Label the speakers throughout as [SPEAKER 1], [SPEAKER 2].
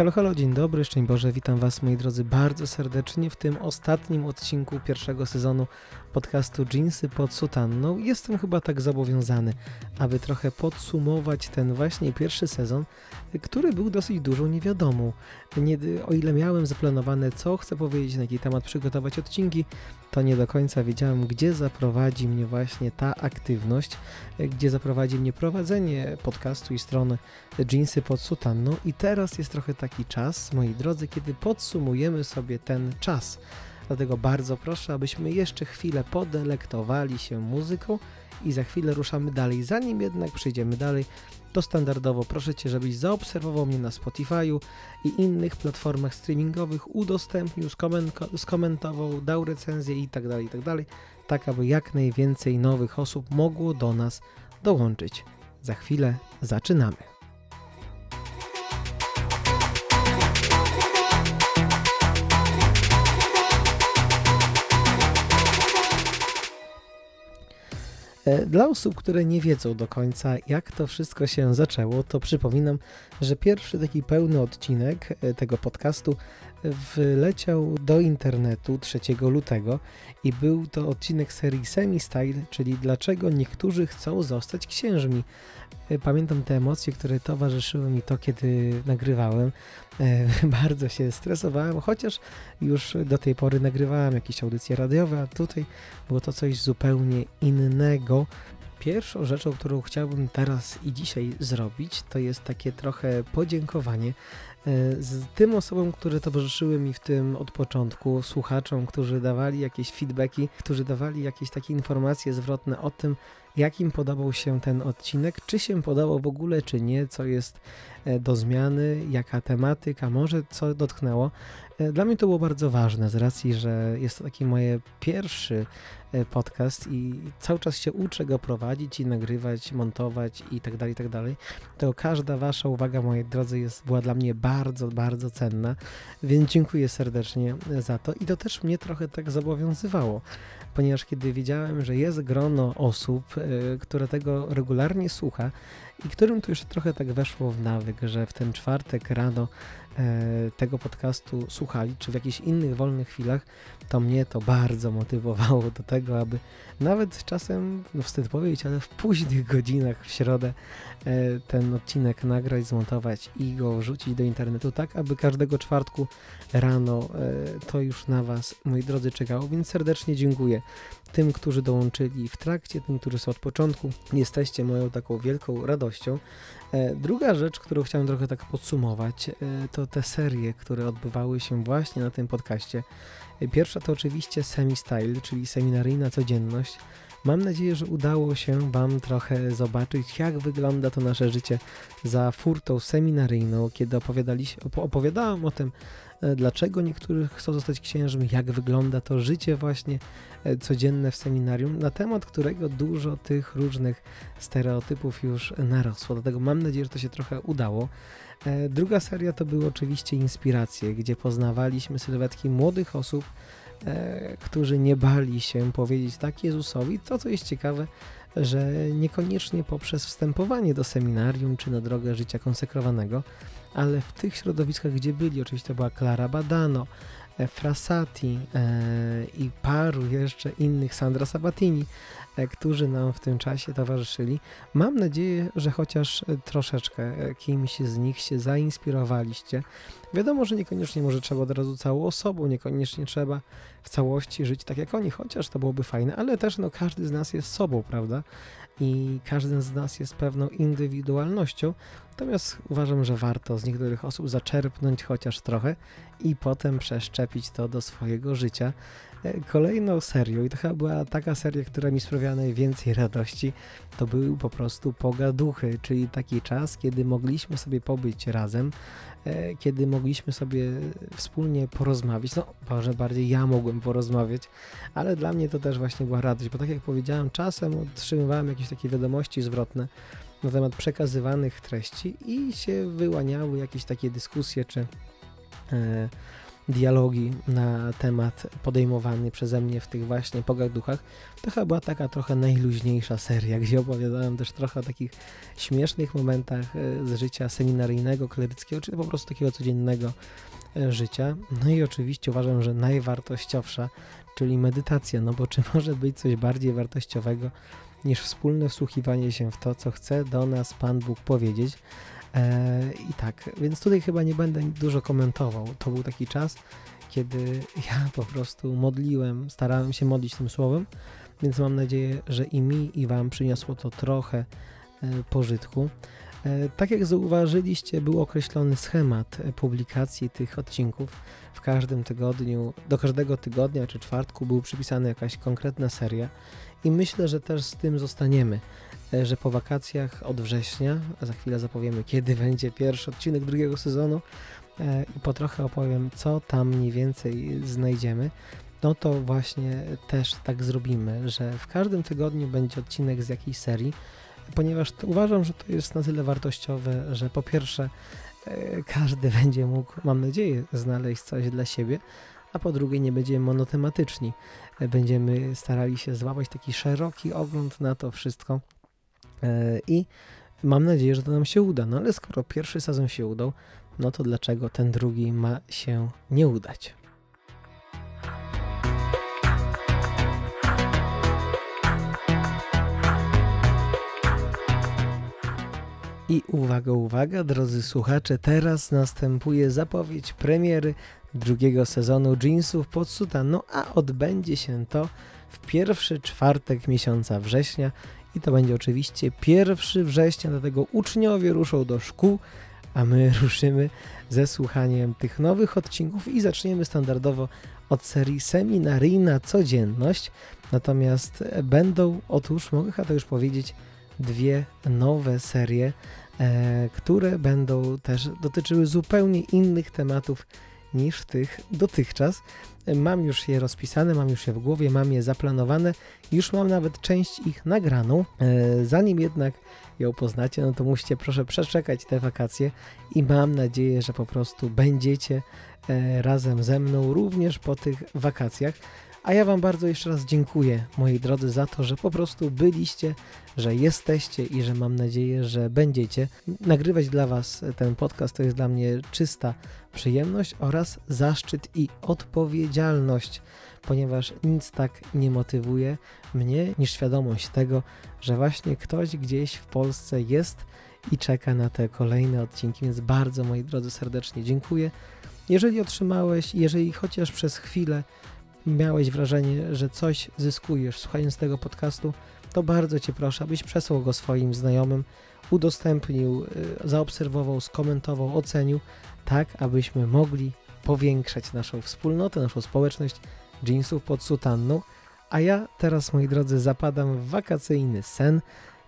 [SPEAKER 1] Halo, halo, dzień dobry, szczęść Boże, witam Was moi drodzy bardzo serdecznie w tym ostatnim odcinku pierwszego sezonu podcastu Jeansy pod sutanną. Jestem chyba tak zobowiązany, aby trochę podsumować ten właśnie pierwszy sezon, który był dosyć dużą niewiadomą. Nie, o ile miałem zaplanowane, co chcę powiedzieć, na jaki temat przygotować odcinki, to nie do końca wiedziałem, gdzie zaprowadzi mnie właśnie ta aktywność, gdzie zaprowadzi mnie prowadzenie podcastu i strony Jeansy pod sutanną. I teraz jest trochę taki czas, moi drodzy, kiedy podsumujemy sobie ten czas. Dlatego bardzo proszę, abyśmy jeszcze chwilę podelektowali się muzyką i za chwilę ruszamy dalej. Zanim jednak przejdziemy dalej, to standardowo proszę Cię, żebyś zaobserwował mnie na Spotify'u i innych platformach streamingowych, udostępnił, skomentował, dał recenzję itd., tak itd., tak, tak aby jak najwięcej nowych osób mogło do nas dołączyć. Za chwilę zaczynamy. Dla osób, które nie wiedzą do końca, jak to wszystko się zaczęło, to przypominam, że pierwszy taki pełny odcinek e, tego podcastu wleciał do internetu 3 lutego i był to odcinek serii Semi-Style, czyli dlaczego niektórzy chcą zostać księżmi. E, pamiętam te emocje, które towarzyszyły mi to, kiedy nagrywałem. Bardzo się stresowałem, chociaż już do tej pory nagrywałem jakieś audycje radiowe, a tutaj było to coś zupełnie innego. Pierwszą rzeczą, którą chciałbym teraz i dzisiaj zrobić, to jest takie trochę podziękowanie e, z tym osobom, które towarzyszyły mi w tym od początku, słuchaczom, którzy dawali jakieś feedbacki, którzy dawali jakieś takie informacje zwrotne o tym, jak im podobał się ten odcinek, czy się podobał w ogóle, czy nie, co jest e, do zmiany, jaka tematyka, może co dotknęło. E, dla mnie to było bardzo ważne z racji, że jest to taki moje pierwszy e, podcast i cały czas się uczę go prowadzić i nagrywać, montować i tak dalej, i tak dalej. To każda wasza uwaga, moi drodzy, jest, była dla mnie bardzo, bardzo cenna, więc dziękuję serdecznie za to. I to też mnie trochę tak zobowiązywało, ponieważ kiedy wiedziałem, że jest grono osób, które tego regularnie słucha i którym to już trochę tak weszło w nawyk, że w ten czwartek rano e, tego podcastu słuchali, czy w jakichś innych wolnych chwilach, to mnie to bardzo motywowało do tego, aby nawet czasem, no wstyd powiedzieć, ale w późnych godzinach w środę e, ten odcinek nagrać, zmontować i go wrzucić do internetu, tak aby każdego czwartku rano e, to już na Was, moi drodzy, czekało, więc serdecznie dziękuję tym, którzy dołączyli w trakcie, tym, którzy są od początku. Jesteście moją taką wielką radością. E, druga rzecz, którą chciałem trochę tak podsumować, to te serie, które odbywały się właśnie na tym podcaście. Pierwsza to oczywiście semi-style, czyli seminaryjna codzienność. Mam nadzieję, że udało się Wam trochę zobaczyć, jak wygląda to nasze życie za furtą seminaryjną, kiedy opowiadałem o tym, e, dlaczego niektórzy chcą zostać księżmi, jak wygląda to życie właśnie e, codzienne w seminarium, na temat którego dużo tych różnych stereotypów już narosło. Dlatego mam nadzieję, że to się trochę udało. E, druga seria to były oczywiście inspiracje, gdzie poznawaliśmy sylwetki młodych osób, e, którzy nie bali się powiedzieć tak Jezusowi. To, co jest ciekawe, że niekoniecznie poprzez wstępowanie do seminarium czy na drogę życia konsekrowanego, ale w tych środowiskach, gdzie byli, oczywiście to była Clara Badano, e, Frassati i paru jeszcze innych, Sandra Sabatini, E, którzy nam w tym czasie towarzyszyli. Mam nadzieję, że chociaż e, troszeczkę e, kimś z nich się zainspirowaliście. Wiadomo, że niekoniecznie może trzeba od razu całą osobą, niekoniecznie trzeba w całości żyć tak jak oni, chociaż to byłoby fajne, ale też no, każdy z nas jest sobą, prawda? I każdy z nas jest pewną indywidualnością, natomiast uważam, że warto z niektórych osób zaczerpnąć chociaż trochę i potem przeszczepić to do swojego życia. E, kolejną serią, i to chyba była taka seria, która mi sprawiała najwięcej radości, to był po prostu pogaduchy, czyli taki czas, kiedy mogliśmy sobie pobyć razem, e, kiedy mogliśmy sobie wspólnie porozmawiać. No, może bardziej ja mogłem porozmawiać, ale dla mnie to też właśnie była radość, bo tak jak powiedziałem, czasem otrzymywałem jakieś takie wiadomości zwrotne na temat przekazywanych treści i się wyłaniały jakieś takie dyskusje, czy e, dialogi na temat podejmowany przeze mnie w tych właśnie pogaduchach. To chyba była taka trochę najluźniejsza seria, gdzie opowiadałem też trochę o takich śmiesznych momentach e, z życia seminaryjnego, kleryckiego, czy po prostu takiego codziennego e, życia. No i oczywiście uważam, że najwartościowsza, czyli medytacja, no bo czy może być coś bardziej wartościowego niż wspólne wsłuchiwanie się w to, co chce do nas Pan Bóg powiedzieć. E, I tak, więc tutaj chyba nie będę dużo komentował. To był taki czas, kiedy ja po prostu modliłem, starałem się modlić tym słowem, więc mam nadzieję, że i mi, i Wam przyniosło to trochę e, pożytku. E, tak jak zauważyliście, był określony schemat publikacji tych odcinków. W każdym tygodniu, do każdego tygodnia czy czwartku był przypisana jakaś konkretna seria i myślę, że też z tym zostaniemy, e, że po wakacjach od września, a za chwilę zapowiemy, kiedy będzie pierwszy odcinek drugiego sezonu e, i po trochę opowiem, co tam mniej więcej znajdziemy, no to właśnie też tak zrobimy, że w każdym tygodniu będzie odcinek z jakiejś serii, ponieważ uważam, że to jest na tyle wartościowe, że po pierwsze e, każdy będzie mógł, mam nadzieję, znaleźć coś dla siebie, a po drugie nie będziemy monotematyczni. E, będziemy starali się złapać taki szeroki ogląd na to wszystko e, i mam nadzieję, że to nam się uda. No ale skoro pierwszy sezon się udał, no to dlaczego ten drugi ma się nie udać? I uwaga, uwaga, drodzy słuchacze, teraz następuje zapowiedź premiery drugiego sezonu Jeansów pod sutanną, a odbędzie się to w pierwszy czwartek miesiąca września i to będzie oczywiście pierwszy września, dlatego uczniowie ruszą do szkół, a my ruszymy ze słuchaniem tych nowych odcinków i zaczniemy standardowo od serii Seminaryjna Codzienność, natomiast będą, otóż mogę to już powiedzieć, dwie nowe serie, e, które będą też dotyczyły zupełnie innych tematów niż tych dotychczas. Mam już je rozpisane, mam już je w głowie, mam je zaplanowane, już mam nawet część ich nagraną. E, zanim jednak ją poznacie, no to musicie proszę przeczekać te wakacje i mam nadzieję, że po prostu będziecie e, razem ze mną również po tych wakacjach. A ja Wam bardzo jeszcze raz dziękuję, moi drodzy, za to, że po prostu byliście, że jesteście i że mam nadzieję, że będziecie. Nagrywać dla Was ten podcast to jest dla mnie czysta przyjemność oraz zaszczyt i odpowiedzialność, ponieważ nic tak nie motywuje mnie niż świadomość tego, że właśnie ktoś gdzieś w Polsce jest i czeka na te kolejne odcinki, więc bardzo moi drodzy serdecznie dziękuję. Jeżeli otrzymałeś, jeżeli chociaż przez chwilę miałeś wrażenie, że coś zyskujesz słuchając tego podcastu, to bardzo Cię proszę, abyś przesłał go swoim znajomym, udostępnił, y, zaobserwował, skomentował, ocenił, tak abyśmy mogli powiększać naszą wspólnotę, naszą społeczność jeansów pod sutanną. A ja teraz, moi drodzy, zapadam w wakacyjny sen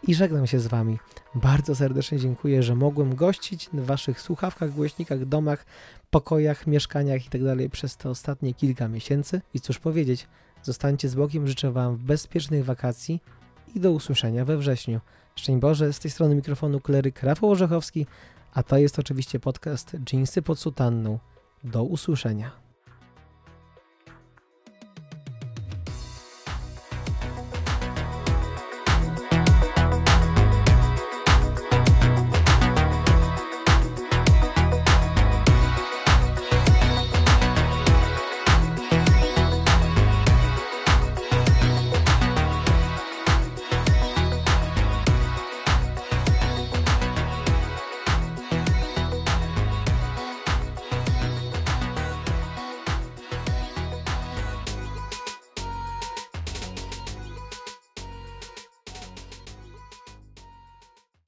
[SPEAKER 1] i żegnam się z Wami. Bardzo serdecznie dziękuję, że mogłem gościć w Waszych słuchawkach, głośnikach, domach, pokojach, mieszkaniach itd. Tak przez te ostatnie kilka miesięcy. I cóż powiedzieć, zostańcie z Bogiem, życzę Wam bezpiecznych wakacji i do usłyszenia we wrześniu. Szczęść Boże, z tej strony mikrofonu kleryk Rafał Orzechowski, a to jest oczywiście podcast Jeansy pod sutanną. Do usłyszenia.